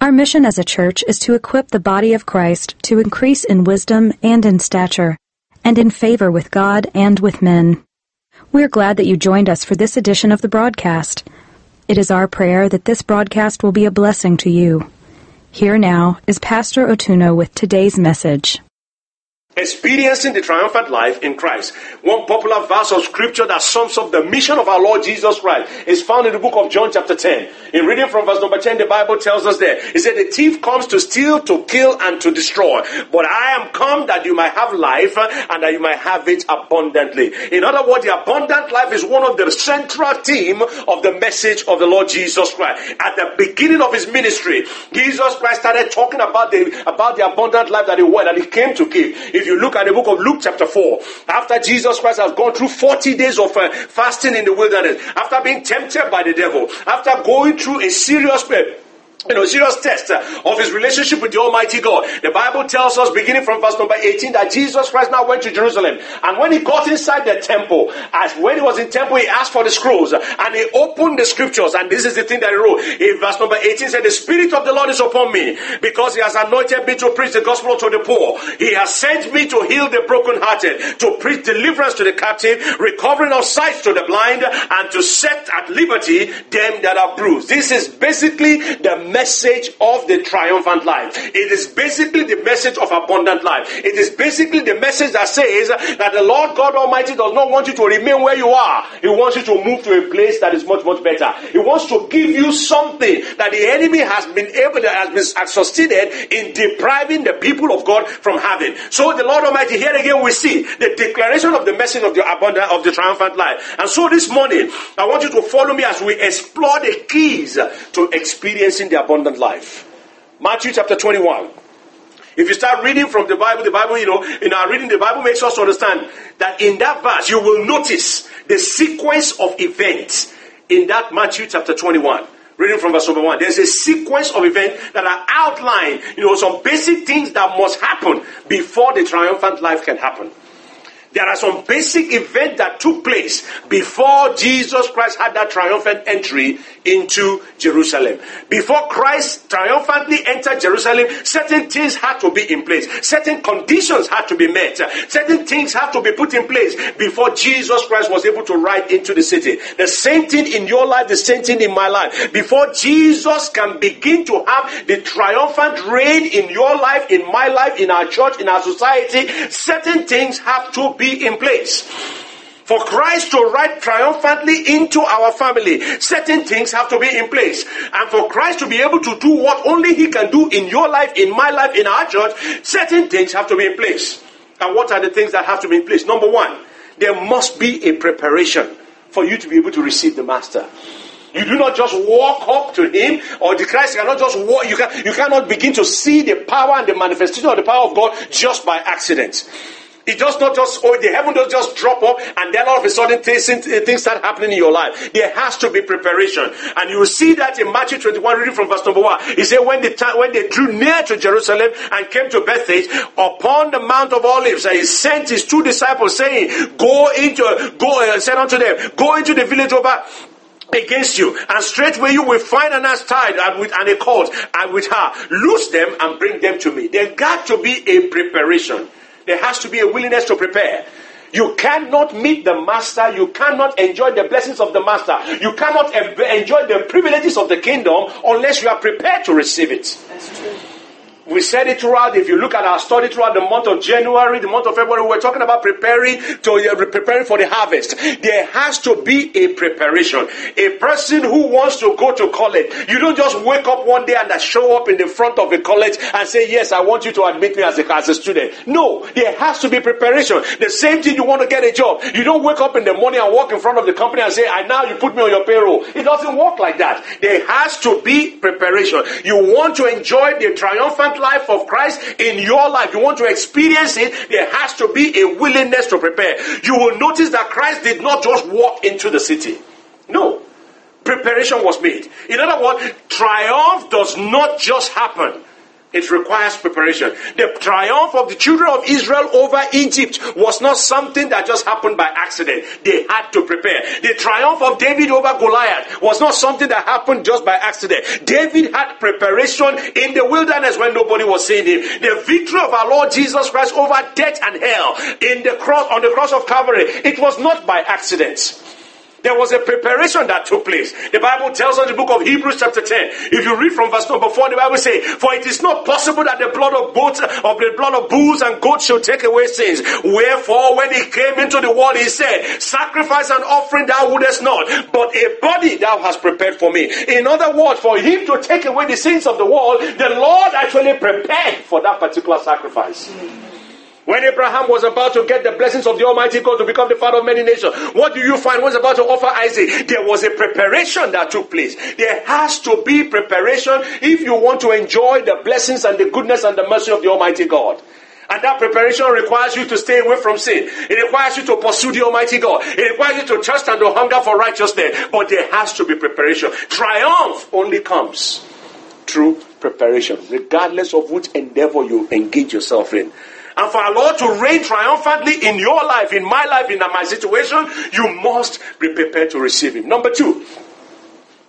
Our mission as a church is to equip the body of Christ to increase in wisdom and in stature, and in favor with God and with men. We're glad that you joined us for this edition of the broadcast. It is our prayer that this broadcast will be a blessing to you. Here now is Pastor Otuno with today's message. Experiencing the triumphant life in Christ. One popular verse of scripture that sums up the mission of our Lord Jesus Christ is found in the book of John, chapter 10. In reading from verse number 10, the Bible tells us there, it said, The thief comes to steal, to kill, and to destroy. But I am come that you might have life and that you might have it abundantly. In other words, the abundant life is one of the central theme of the message of the Lord Jesus Christ. At the beginning of his ministry, Jesus Christ started talking about the about the abundant life that he wanted, that he came to give. If you look at the book of Luke, chapter 4, after Jesus Christ has gone through 40 days of uh, fasting in the wilderness, after being tempted by the devil, after going through a serious you know, serious test of his relationship with the Almighty God. The Bible tells us, beginning from verse number 18, that Jesus Christ now went to Jerusalem. And when he got inside the temple, as when he was in temple, he asked for the scrolls and he opened the scriptures. And this is the thing that he wrote. In verse number 18 said, The Spirit of the Lord is upon me because he has anointed me to preach the gospel to the poor. He has sent me to heal the brokenhearted, to preach deliverance to the captive, recovering of sight to the blind, and to set at liberty them that are bruised. This is basically the message of the triumphant life. It is basically the message of abundant life. It is basically the message that says that the Lord God Almighty does not want you to remain where you are. He wants you to move to a place that is much, much better. He wants to give you something that the enemy has been able to, has been succeeded in depriving the people of God from having. So the Lord Almighty, here again we see the declaration of the message of the abundant, of the triumphant life. And so this morning, I want you to follow me as we explore the keys to experiencing the abundant life. Matthew chapter 21. If you start reading from the Bible, the Bible, you know, in our reading, the Bible makes us understand that in that verse, you will notice the sequence of events in that Matthew chapter 21 reading from verse number one. There's a sequence of events that are outlined, you know, some basic things that must happen before the triumphant life can happen. There are some basic events that took place before Jesus Christ had that triumphant entry into Jerusalem. Before Christ triumphantly entered Jerusalem, certain things had to be in place. Certain conditions had to be met. Certain things had to be put in place before Jesus Christ was able to ride into the city. The same thing in your life, the same thing in my life. Before Jesus can begin to have the triumphant reign in your life, in my life, in our church, in our society, certain things have to be in place. For Christ to ride triumphantly into our family, certain things have to be in place. And for Christ to be able to do what only He can do in your life, in my life, in our church, certain things have to be in place. And what are the things that have to be in place? Number one, there must be a preparation for you to be able to receive the Master. You do not just walk up to him, or the Christ cannot just walk. You, can, you cannot begin to see the power and the manifestation of the power of God just by accident. It does not just, oh, the heaven does just drop up and then all of a sudden things, things start happening in your life. There has to be preparation. And you see that in Matthew 21, reading from verse number 1. He said, when, the, when they drew near to Jerusalem and came to Bethphage, upon the Mount of Olives, he sent his two disciples saying, go into, go, uh, said unto them, go into the village over against you, and straightway you will find an ass tied and with and a colt and with her. Loose them and bring them to me. There got to be a preparation. There has to be a willingness to prepare. You cannot meet the master. You cannot enjoy the blessings of the master. You cannot enjoy the privileges of the kingdom unless you are prepared to receive it. That's true. We said it throughout. If you look at our study throughout the month of January, the month of February, we we're talking about preparing to uh, preparing for the harvest. There has to be a preparation. A person who wants to go to college, you don't just wake up one day and show up in the front of the college and say, "Yes, I want you to admit me as a as a student." No, there has to be preparation. The same thing you want to get a job. You don't wake up in the morning and walk in front of the company and say, "I now you put me on your payroll." It doesn't work like that. There has to be preparation. You want to enjoy the triumphant life of Christ in your life, you want to experience it, there has to be a willingness to prepare. You will notice that Christ did not just walk into the city. No. Preparation was made. In other words, triumph does not just happen. It requires preparation. The triumph of the children of Israel over Egypt was not something that just happened by accident. They had to prepare. The triumph of David over Goliath was not something that happened just by accident. David had preparation in the wilderness when nobody was seeing him. The victory of our Lord Jesus Christ over death and hell in the cross on the cross of Calvary, it was not by accident. There was a preparation that took place. The Bible tells us in the book of Hebrews chapter 10. If you read from verse number 4, the Bible says, For it is not possible that the blood of goats, of the blood of bulls and goats should take away sins. Wherefore, when he came into the world, he said, Sacrifice and offering thou wouldest not, but a body thou hast prepared for me. In other words, for him to take away the sins of the world, the Lord actually prepared for that particular sacrifice. Mm. When Abraham was about to get the blessings of the Almighty God to become the father of many nations, what do you find? Was about to offer Isaac. There was a preparation that took place. There has to be preparation if you want to enjoy the blessings and the goodness and the mercy of the Almighty God. And that preparation requires you to stay away from sin. It requires you to pursue the Almighty God. It requires you to trust and to hunger for righteousness. But there has to be preparation. Triumph only comes through preparation, regardless of which endeavor you engage yourself in and for our Lord to reign triumphantly in your life, in my life, in my situation, you must be prepared to receive Him. Number two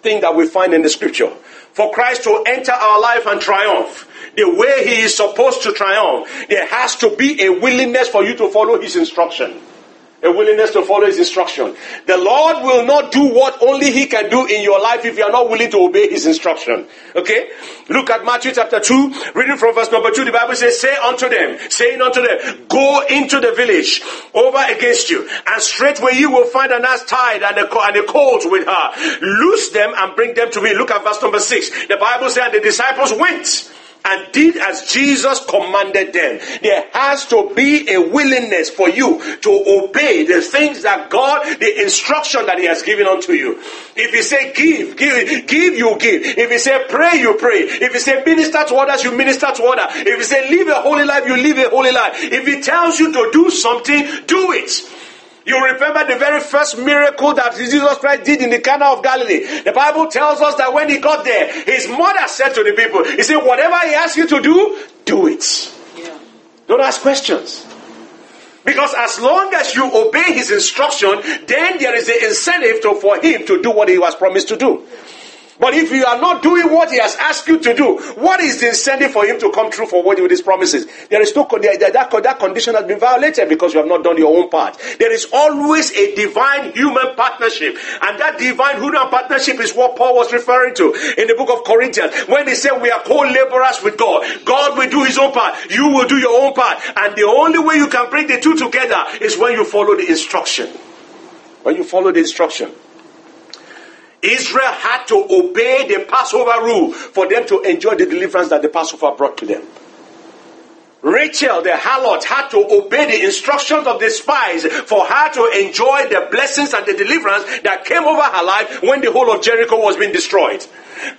thing that we find in the scripture for Christ to enter our life and triumph the way He is supposed to triumph, there has to be a willingness for you to follow His instruction a willingness to follow his instruction. The Lord will not do what only he can do in your life if you are not willing to obey his instruction. Okay? Look at Matthew chapter 2, reading from verse number 2. The Bible says, Say unto them, saying unto them, Go into the village over against you, and straightway you will find an ass tied and a, and a colt with her. Loose them and bring them to me. Look at verse number 6. The Bible says, the disciples went and did as Jesus commanded them. There has to be a willingness for you to obey the things that God, the instruction that He has given unto you. If He say give, give, give, you give. If He say pray, you pray. If He say minister to others, you minister to others. If He say live a holy life, you live a holy life. If He tells you to do something, do it. You remember the very first miracle that Jesus Christ did in the Cana of Galilee. The Bible tells us that when he got there, his mother said to the people, He said, Whatever he asks you to do, do it. Yeah. Don't ask questions. Because as long as you obey his instruction, then there is an incentive to, for him to do what he was promised to do. But if you are not doing what he has asked you to do, what is the incentive for him to come true for what with his promises? There is no that, that, that condition has been violated because you have not done your own part. There is always a divine human partnership, and that divine human partnership is what Paul was referring to in the book of Corinthians when he said we are co-laborers with God. God will do his own part, you will do your own part, and the only way you can bring the two together is when you follow the instruction. When you follow the instruction. Israel had to obey the Passover rule for them to enjoy the deliverance that the Passover brought to them. Rahab, the harlot, had to obey the instructions of the spies for her to enjoy the blessings and the deliverance that came over her life when the whole of Jericho was being destroyed.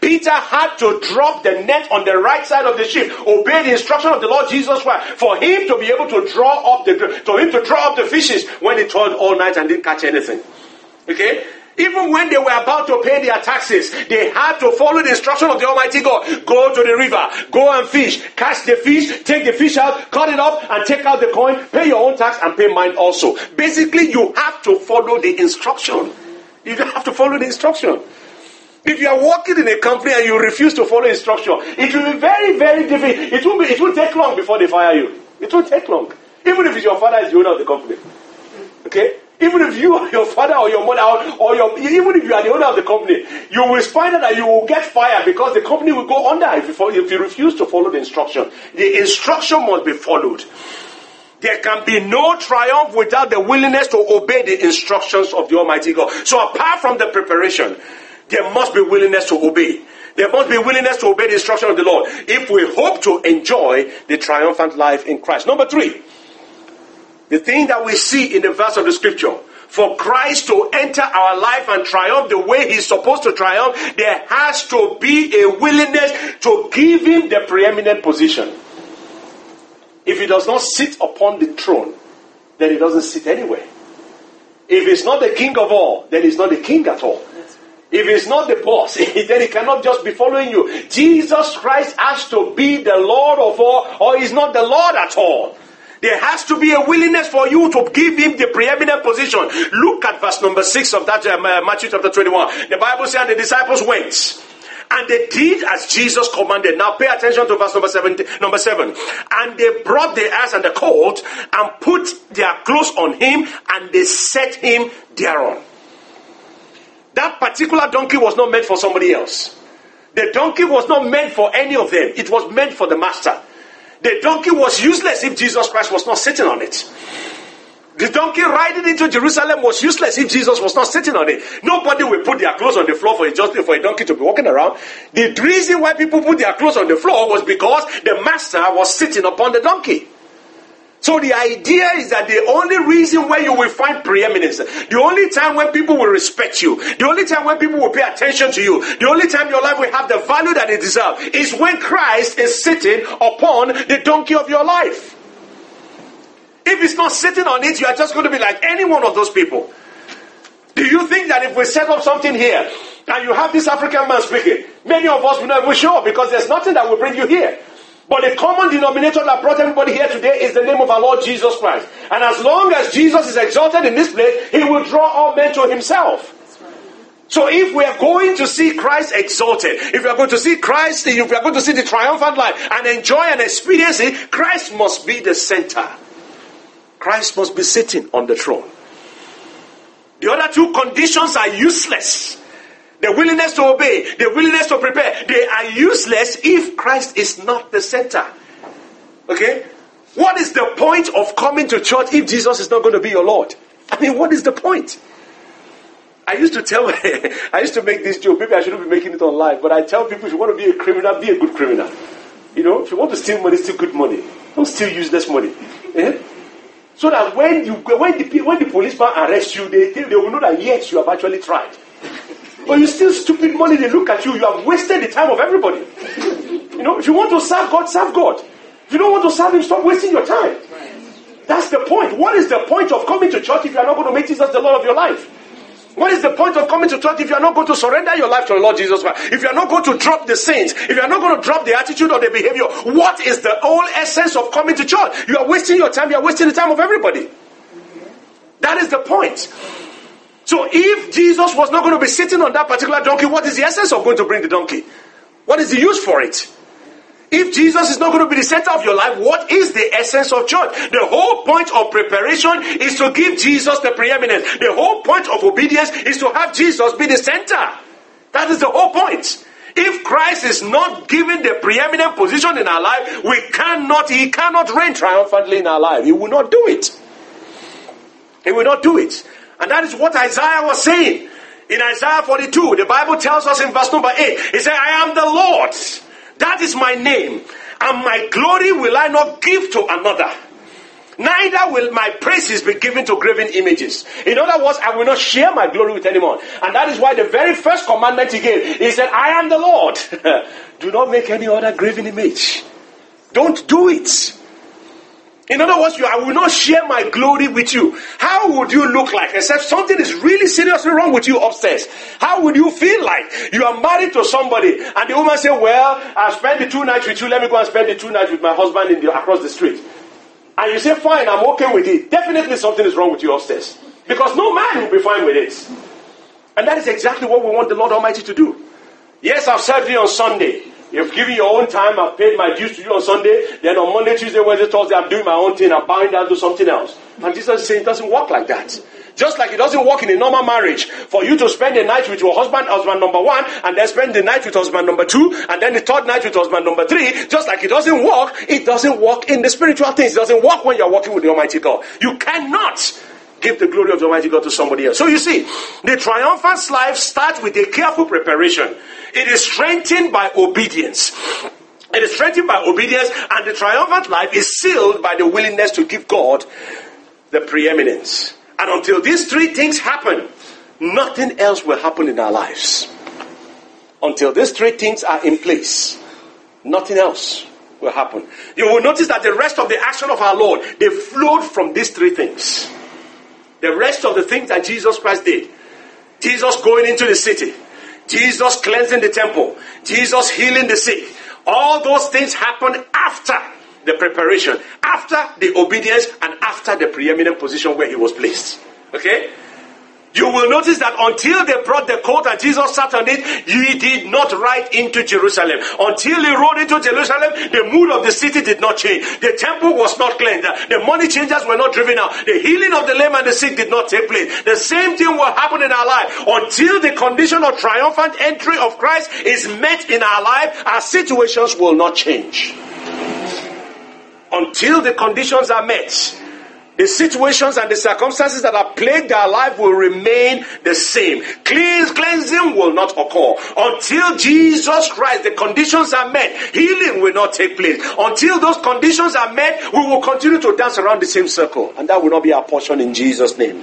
Peter had to drop the net on the right side of the ship, obey the instruction of the Lord Jesus Christ, for him to be able to draw up the, to him to draw up the fishes when he toiled all night and didn't catch anything. Okay? Even when they were about to pay their taxes, they had to follow the instruction of the Almighty God. Go to the river, go and fish, catch the fish, take the fish out, cut it off, and take out the coin, pay your own tax, and pay mine also. Basically, you have to follow the instruction. You have to follow the instruction. If you are working in a company and you refuse to follow instruction, it will be very, very difficult. It will be, it will take long before they fire you. It will take long. Even if it's your father is the owner of the company. Okay? Even if you or your father or your mother or your even if you are the owner of the company, you will find out that you will get fired because the company will go under if you, if you refuse to follow the instruction. The instruction must be followed. There can be no triumph without the willingness to obey the instructions of the Almighty God. So apart from the preparation, there must be willingness to obey. There must be willingness to obey the instruction of the Lord if we hope to enjoy the triumphant life in Christ. Number three, the thing that we see in the verse of the scripture for Christ to enter our life and triumph the way he's supposed to triumph, there has to be a willingness to give him the preeminent position. If he does not sit upon the throne, then he doesn't sit anywhere. If he's not the king of all, then he's not the king at all. If he's not the boss, then he cannot just be following you. Jesus Christ has to be the Lord of all, or he's not the Lord at all. There has to be a willingness for you to give him the preeminent position. Look at verse number 6 of that uh, Matthew chapter 21. The Bible says, and the disciples went. And they did as Jesus commanded. Now pay attention to verse number seven, number seven. And they brought the ass and the colt and put their clothes on him and they set him thereon. That particular donkey was not meant for somebody else. The donkey was not meant for any of them. It was meant for the master. The donkey was useless if Jesus Christ was not sitting on it. The donkey riding into Jerusalem was useless if Jesus was not sitting on it. Nobody will put their clothes on the floor for a, just for a donkey to be walking around. The reason why people put their clothes on the floor was because the master was sitting upon the donkey. So the idea is that the only reason where you will find preeminence, the only time when people will respect you, the only time when people will pay attention to you, the only time your life will have the value that it deserves is when Christ is sitting upon the donkey of your life. If he's not sitting on it, you are just going to be like any one of those people. Do you think that if we set up something here and you have this African man speaking, many of us will not even show up because there's nothing that will bring you here? But the common denominator that brought everybody here today is the name of our Lord Jesus Christ. And as long as Jesus is exalted in this place, he will draw all men to himself. So if we are going to see Christ exalted, if we are going to see Christ, if we are going to see the triumphant life and enjoy and experience it, Christ must be the center. Christ must be sitting on the throne. The other two conditions are useless. The willingness to obey, the willingness to prepare, they are useless if Christ is not the center. Okay? What is the point of coming to church if Jesus is not going to be your Lord? I mean, what is the point? I used to tell, I used to make this joke. Maybe I shouldn't be making it online, but I tell people if you want to be a criminal, be a good criminal. You know, if you want to steal money, steal good money. Don't steal useless money. Eh? So that when you when the when the policeman arrests you, they they will know that yes, you have actually tried. But you steal stupid money, they look at you, you have wasted the time of everybody. You know, if you want to serve God, serve God. If you don't want to serve Him, stop wasting your time. That's the point. What is the point of coming to church if you are not going to make Jesus the Lord of your life? What is the point of coming to church if you are not going to surrender your life to the Lord Jesus Christ? If you are not going to drop the sins, if you are not going to drop the attitude or the behavior, what is the whole essence of coming to church? You are wasting your time, you are wasting the time of everybody. That is the point. So if Jesus was not going to be sitting on that particular donkey, what is the essence of going to bring the donkey? What is the use for it? If Jesus is not going to be the center of your life, what is the essence of church? The whole point of preparation is to give Jesus the preeminence. The whole point of obedience is to have Jesus be the center. That is the whole point. If Christ is not given the preeminent position in our life, we cannot, he cannot reign triumphantly in our life. He will not do it. He will not do it. And that is what Isaiah was saying. In Isaiah 42, the Bible tells us in verse number 8, He said, I am the Lord. That is my name. And my glory will I not give to another. Neither will my praises be given to graven images. In other words, I will not share my glory with anyone. And that is why the very first commandment he gave, he said, I am the Lord. do not make any other graven image. Don't do it. In other words, you, I will not share my glory with you. How would you look like? Except something is really seriously wrong with you upstairs. How would you feel like? You are married to somebody, and the woman say, "Well, I spent the two nights with you. Let me go and spend the two nights with my husband in the, across the street." And you say, "Fine, I'm okay with it." Definitely, something is wrong with you upstairs, because no man will be fine with it. And that is exactly what we want the Lord Almighty to do. Yes, I've served you on Sunday. You've your own time. I've paid my dues to you on Sunday. Then on Monday, Tuesday, Wednesday, Thursday, I'm doing my own thing. I'm bowing down to something else. And Jesus is saying it doesn't work like that. Just like it doesn't work in a normal marriage for you to spend the night with your husband, husband number one, and then spend the night with husband number two, and then the third night with husband number three. Just like it doesn't work, it doesn't work in the spiritual things. It doesn't work when you're working with the Almighty God. You cannot give the glory of the Almighty God to somebody else. So you see, the triumphant life starts with a careful preparation. It is strengthened by obedience. It is strengthened by obedience, and the triumphant life is sealed by the willingness to give God the preeminence. And until these three things happen, nothing else will happen in our lives. Until these three things are in place, nothing else will happen. You will notice that the rest of the action of our Lord, they flowed from these three things. The rest of the things that Jesus Christ did. Jesus going into the city. Jesus cleansing the temple. Jesus healing the sick. All those things happened after the preparation, after the obedience, and after the preeminent position where he was placed. Okay? You will notice that until they brought the coat and Jesus sat on it, he did not ride into Jerusalem. Until he rode into Jerusalem, the mood of the city did not change. The temple was not cleansed. The money changers were not driven out. The healing of the lame and the sick did not take place. The same thing will happen in our life. Until the condition of triumphant entry of Christ is met in our life, our situations will not change. Until the conditions are met, the situations and the circumstances that have plagued our life will remain the same. Cleans, cleansing will not occur. Until Jesus Christ, the conditions are met, healing will not take place. Until those conditions are met, we will continue to dance around the same circle. And that will not be our portion in Jesus' name.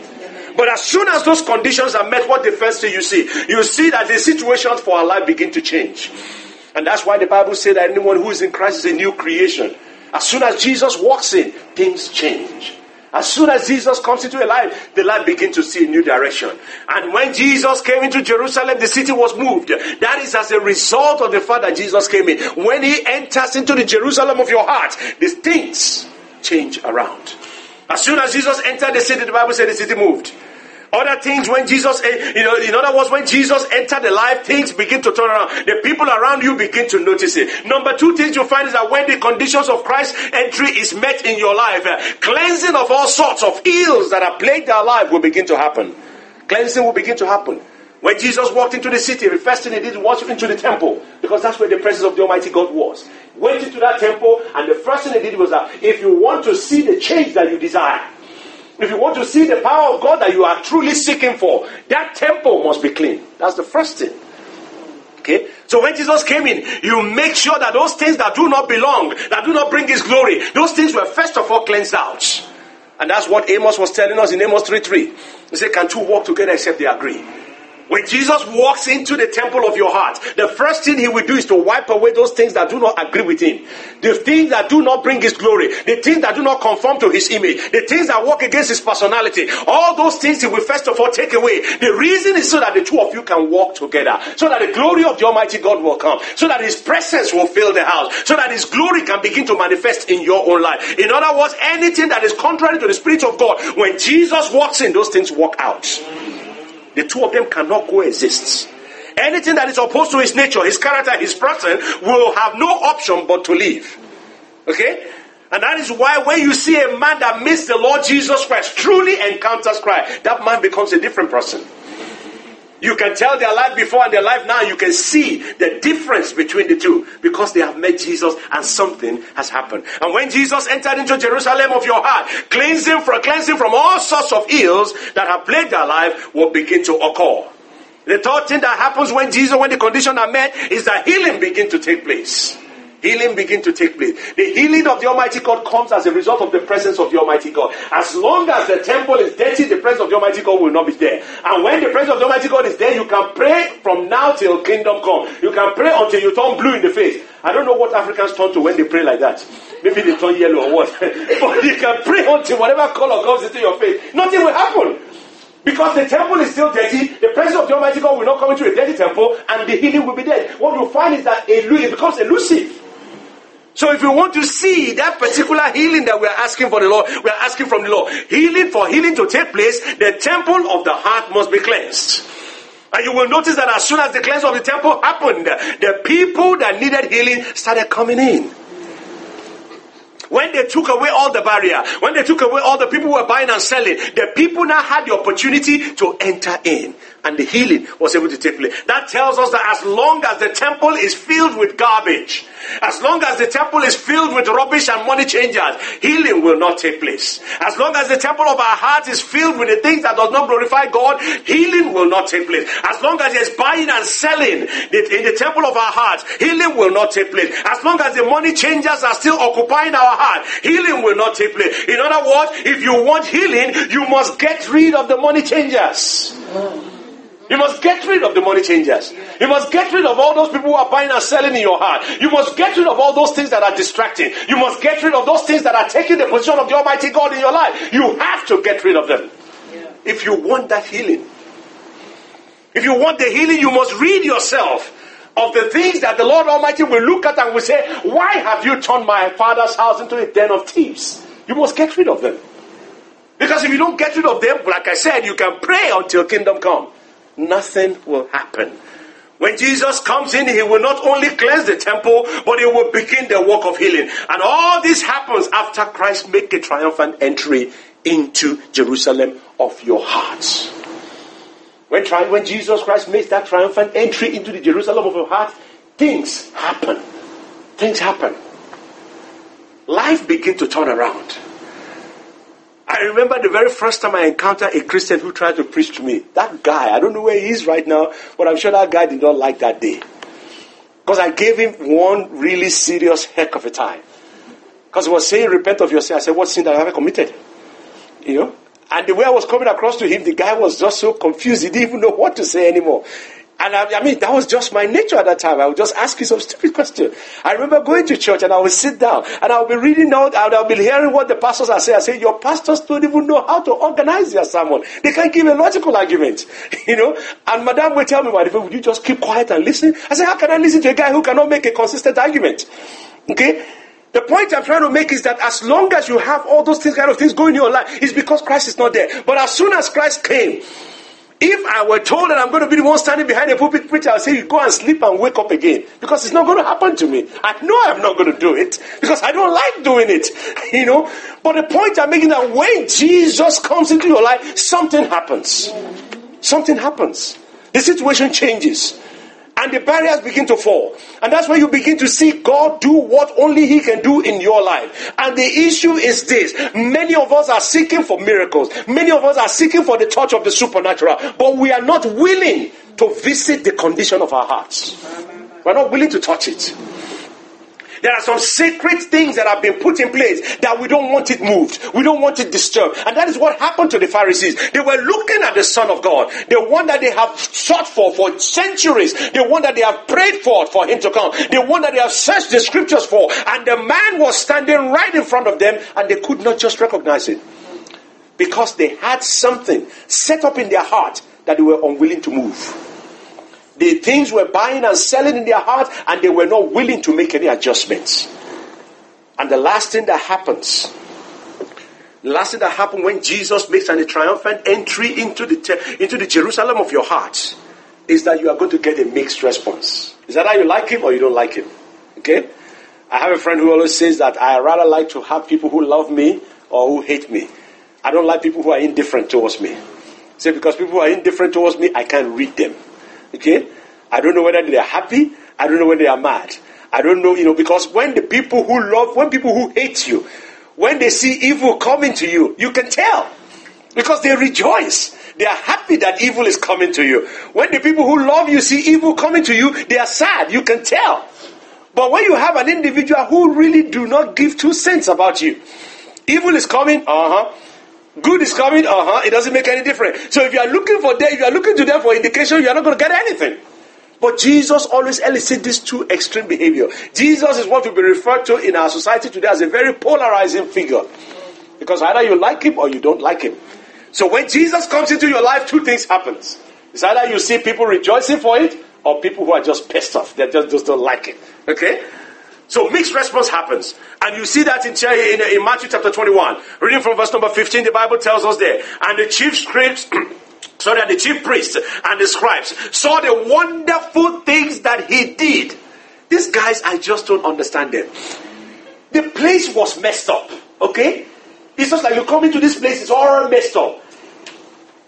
But as soon as those conditions are met, what the first thing you see? You see that the situations for our life begin to change. And that's why the Bible says that anyone who is in Christ is a new creation. As soon as Jesus walks in, things change. As soon as Jesus comes into a life, the life begins to see a new direction. And when Jesus came into Jerusalem, the city was moved. That is as a result of the fact that Jesus came in. When he enters into the Jerusalem of your heart, these things change around. As soon as Jesus entered the city, the Bible said the city moved. Other things, when Jesus, eh, you know, in other words, when Jesus entered the life, things begin to turn around. The people around you begin to notice it. Number two things you find is that when the conditions of Christ's entry is met in your life, uh, cleansing of all sorts of ills that have plagued our life will begin to happen. Cleansing will begin to happen. When Jesus walked into the city, the first thing he did was into the temple because that's where the presence of the Almighty God was. Went into that temple, and the first thing he did was that if you want to see the change that you desire, if you want to see the power of God that you are truly seeking for, that temple must be clean. That's the first thing. Okay? So when Jesus came in, you make sure that those things that do not belong, that do not bring his glory, those things were first of all cleansed out. And that's what Amos was telling us in Amos 3 3. He said, Can two walk together except they agree? When Jesus walks into the temple of your heart, the first thing he will do is to wipe away those things that do not agree with him. The things that do not bring his glory. The things that do not conform to his image. The things that work against his personality. All those things he will first of all take away. The reason is so that the two of you can walk together. So that the glory of the Almighty God will come. So that his presence will fill the house. So that his glory can begin to manifest in your own life. In other words, anything that is contrary to the Spirit of God, when Jesus walks in, those things walk out. The two of them cannot coexist. Anything that is opposed to his nature, his character, his person will have no option but to leave. Okay? And that is why when you see a man that meets the Lord Jesus Christ, truly encounters Christ, that man becomes a different person. You can tell their life before and their life now. You can see the difference between the two because they have met Jesus and something has happened. And when Jesus entered into Jerusalem of your heart, cleansing from cleansing from all sorts of ills that have plagued their life will begin to occur. The third thing that happens when Jesus, when the conditions are met, is that healing begin to take place healing begin to take place. The healing of the Almighty God comes as a result of the presence of the Almighty God. As long as the temple is dirty, the presence of the Almighty God will not be there. And when the presence of the Almighty God is there, you can pray from now till kingdom come. You can pray until you turn blue in the face. I don't know what Africans turn to when they pray like that. Maybe they turn yellow or what. but you can pray until whatever color comes into your face. Nothing will happen. Because the temple is still dirty, the presence of the Almighty God will not come into a dirty temple, and the healing will be there. What you'll find is that it becomes elusive. So if you want to see that particular healing that we're asking for the Lord, we're asking from the Lord. Healing for healing to take place, the temple of the heart must be cleansed. And you will notice that as soon as the cleanse of the temple happened, the people that needed healing started coming in. When they took away all the barrier, when they took away all the people who were buying and selling, the people now had the opportunity to enter in and the healing was able to take place. That tells us that as long as the temple is filled with garbage, as long as the temple is filled with rubbish and money changers, healing will not take place. As long as the temple of our heart is filled with the things that does not glorify God, healing will not take place. As long as there's buying and selling in the temple of our hearts, healing will not take place. As long as the money changers are still occupying our heart, healing will not take place. In other words, if you want healing, you must get rid of the money changers. You must get rid of the money changers. You must get rid of all those people who are buying and selling in your heart. You must get rid of all those things that are distracting. You must get rid of those things that are taking the position of the Almighty God in your life. You have to get rid of them. Yeah. If you want that healing. If you want the healing, you must rid yourself of the things that the Lord Almighty will look at and will say, Why have you turned my father's house into a den of thieves? You must get rid of them. Because if you don't get rid of them, like I said, you can pray until kingdom come nothing will happen. When Jesus comes in, he will not only cleanse the temple, but he will begin the work of healing. And all this happens after Christ make a triumphant entry into Jerusalem of your hearts. When, tri- when Jesus Christ makes that triumphant entry into the Jerusalem of your heart, things happen. Things happen. Life begins to turn around. I remember the very first time I encountered a Christian who tried to preach to me. That guy, I don't know where he is right now, but I'm sure that guy did not like that day. Because I gave him one really serious heck of a time. Because he was saying, Repent of your sin. I said, What sin that I have committed? You know? And the way I was coming across to him, the guy was just so confused. He didn't even know what to say anymore. And I, I, mean, that was just my nature at that time. I would just ask you some stupid question. I remember going to church and I would sit down and I would be reading out and I would be hearing what the pastors are saying. I say, your pastors don't even know how to organize their sermon. They can't give a logical argument, you know. And Madame would tell me, "Why would you just keep quiet and listen?" I say, how can I listen to a guy who cannot make a consistent argument? Okay. The point I'm trying to make is that as long as you have all those things, kind of things going in your life, it's because Christ is not there. But as soon as Christ came, if I were told that I'm going to be the one standing behind a pulpit preacher, I'll say, you go and sleep and wake up again. Because it's not going to happen to me. I know I'm not going to do it because I don't like doing it. You know? But the point I'm making that when Jesus comes into your life, something happens. Something happens. The situation changes and the barriers begin to fall. And that's where you begin to see God do what only He can do in your life. And the issue is this many of us are seeking for miracles, many of us are seeking for the touch of the supernatural, but we are not willing to visit the condition of our hearts. We're not willing to touch it. There are some sacred things that have been put in place that we don't want it moved. We don't want it disturbed. And that is what happened to the Pharisees. They were looking at the Son of God, the one that they have sought for for centuries, the one that they have prayed for for him to come, the one that they have searched the scriptures for. And the man was standing right in front of them and they could not just recognize it because they had something set up in their heart that they were unwilling to move. The things were buying and selling in their heart, and they were not willing to make any adjustments. And the last thing that happens, the last thing that happened when Jesus makes a triumphant entry into the, into the Jerusalem of your heart is that you are going to get a mixed response. Is that how you like him or you don't like him? Okay? I have a friend who always says that I rather like to have people who love me or who hate me. I don't like people who are indifferent towards me. Say because people who are indifferent towards me, I can't read them. Okay? I don't know whether they are happy. I don't know whether they are mad. I don't know, you know, because when the people who love, when people who hate you, when they see evil coming to you, you can tell. Because they rejoice. They are happy that evil is coming to you. When the people who love you see evil coming to you, they are sad. You can tell. But when you have an individual who really do not give two cents about you, evil is coming, uh huh. Good is coming, uh huh. It doesn't make any difference. So if you are looking for them, if you are looking to them for indication, you are not going to get anything. But Jesus always elicits this two extreme behavior. Jesus is what will be referred to in our society today as a very polarizing figure. Because either you like him or you don't like him. So when Jesus comes into your life, two things happens. It's either you see people rejoicing for it or people who are just pissed off. They just, just don't like it. Okay? So mixed response happens. And you see that in, in, in Matthew chapter 21. Reading from verse number 15, the Bible tells us there. And the chief scribes, so that the chief priests and the scribes saw the wonderful things that he did. These guys, I just don't understand them. The place was messed up. Okay? It's just like you come into this place, it's all messed up.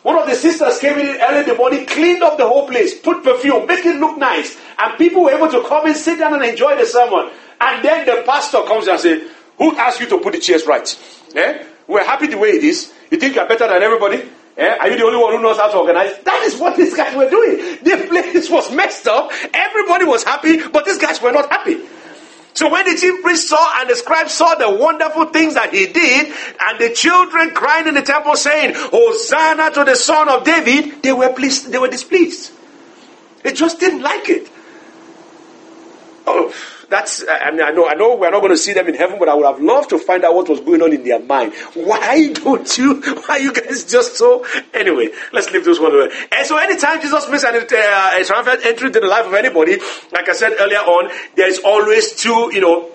One of the sisters came in early in the morning, cleaned up the whole place, put perfume, make it look nice, and people were able to come and sit down and enjoy the sermon. And then the pastor comes and says, Who asked you to put the chairs right? Eh? We're happy the way it is. You think you're better than everybody? Eh? Are you the only one who knows how to organize? That is what these guys were doing. The place was messed up. Everybody was happy, but these guys were not happy. So when the chief priest saw and the scribes saw the wonderful things that he did, and the children crying in the temple saying, Hosanna to the son of David, they were pleased, they were displeased. They just didn't like it. Oh, that's I mean I know I know we're not going to see them in heaven, but I would have loved to find out what was going on in their mind. Why don't you? Why you guys just so? Anyway, let's leave this one away. And so anytime Jesus makes an uh, a triumphant entry into the life of anybody, like I said earlier on, there is always two. You know,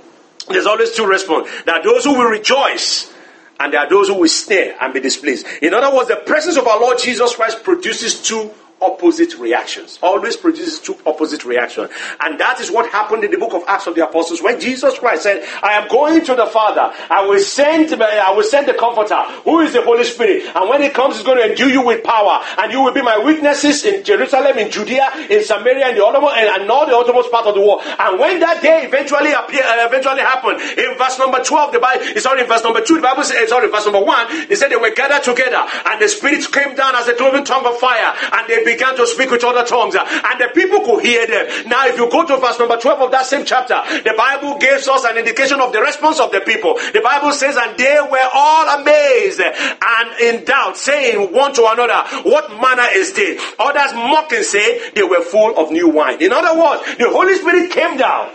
there's always two response. There are those who will rejoice. And there are those who will stare and be displeased. In other words, the presence of our Lord Jesus Christ produces two opposite reactions. Always produces two opposite reactions. And that is what happened in the book of Acts of the Apostles when Jesus Christ said, I am going to the Father. I will send I will send the comforter, who is the Holy Spirit. And when he comes, he's going to endue you with power. And you will be my witnesses in Jerusalem, in Judea, in Samaria, and the uttermost, and, and all the uttermost part of the world. And when that day eventually appear, uh, eventually happened, in verse number 12, the Bible, sorry, in verse number 2, the Bible says, sorry, verse number 1, they said they were gathered together, and the Spirit came down as a cloven tongue of fire, and they began to speak with other tongues, uh, and the people could hear them. Now, if you go to verse number 12 of that same chapter, the Bible gives us an indication of the response of the people. The Bible says, and they were all amazed and in doubt, saying one to another, What manner is this? Others mocking say they were full of new wine. In other words, the Holy Spirit came down.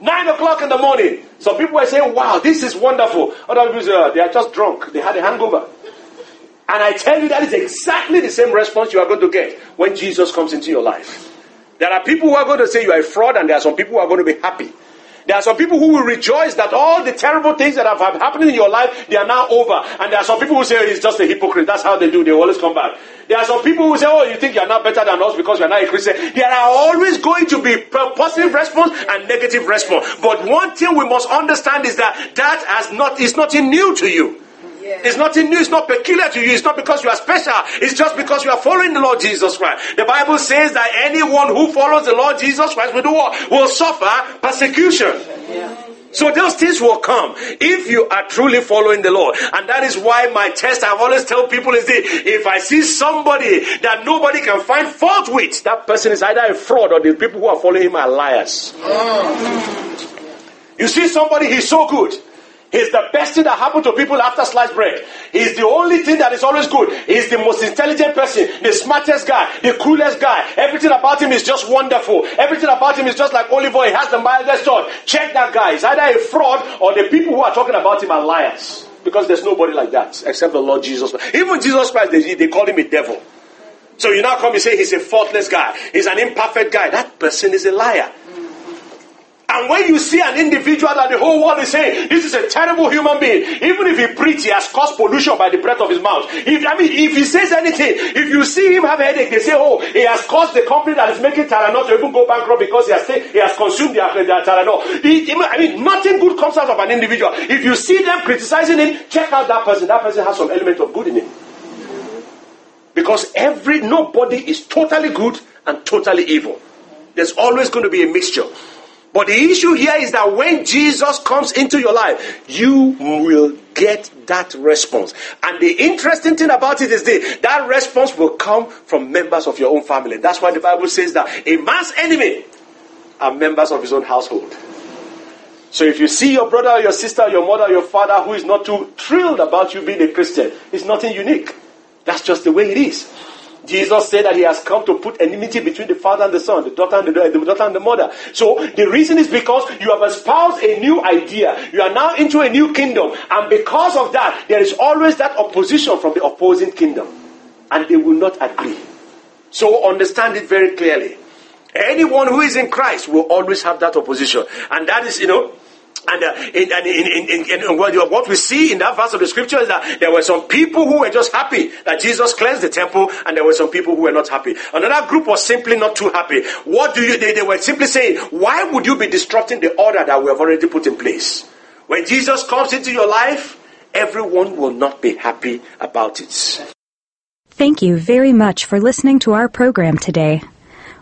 Nine o'clock in the morning. Some people were saying, Wow, this is wonderful. Other people They are just drunk. They had a hangover. And I tell you, that is exactly the same response you are going to get when Jesus comes into your life. There are people who are going to say you are a fraud, and there are some people who are going to be happy. There are some people who will rejoice that all the terrible things that have happened in your life, they are now over. And there are some people who say oh, he's just a hypocrite. That's how they do. They always come back. There are some people who say, oh, you think you're not better than us because you're not a Christian. There are always going to be positive response and negative response. But one thing we must understand is that that has not, is nothing new to you. It's nothing new, it's not peculiar to you, it's not because you are special, it's just because you are following the Lord Jesus Christ. The Bible says that anyone who follows the Lord Jesus Christ will do what? Will suffer persecution. Yeah. So those things will come if you are truly following the Lord. And that is why my test I've always tell people is this if I see somebody that nobody can find fault with, that person is either a fraud or the people who are following him are liars. Oh. You see somebody, he's so good. He's the best thing that happened to people after sliced bread. He's the only thing that is always good. He's the most intelligent person, the smartest guy, the coolest guy. Everything about him is just wonderful. Everything about him is just like olive oil. He has the mildest thought. Check that guy. He's either a fraud or the people who are talking about him are liars. Because there's nobody like that except the Lord Jesus. Even Jesus Christ, they, they call him a devil. So you now come and say he's a faultless guy. He's an imperfect guy. That person is a liar. And when you see an individual that the whole world is saying, this is a terrible human being, even if he preaches, he has caused pollution by the breath of his mouth. If, I mean, if he says anything, if you see him have a headache, they say, oh, he has caused the company that is making Tylenol to even go bankrupt because he has, he has consumed their, their Tylenol. I mean, nothing good comes out of an individual. If you see them criticizing him, check out that person. That person has some element of good in him. Because every, nobody is totally good and totally evil. There's always going to be a mixture. But the issue here is that when Jesus comes into your life, you will get that response. And the interesting thing about it is this that response will come from members of your own family. That's why the Bible says that a man's enemy are members of his own household. So if you see your brother or your sister, or your mother or your father who is not too thrilled about you being a Christian, it's nothing unique. That's just the way it is. Jesus said that he has come to put enmity between the father and the son, the daughter and the, the, daughter and the mother. So the reason is because you have espoused a new idea. You are now into a new kingdom. And because of that, there is always that opposition from the opposing kingdom. And they will not agree. So understand it very clearly. Anyone who is in Christ will always have that opposition. And that is, you know, and, uh, and what we see in that verse of the scripture is that there were some people who were just happy that Jesus cleansed the temple, and there were some people who were not happy. Another group was simply not too happy. What do you? They, they were simply saying, "Why would you be disrupting the order that we have already put in place?" When Jesus comes into your life, everyone will not be happy about it. Thank you very much for listening to our program today.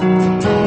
Thank you.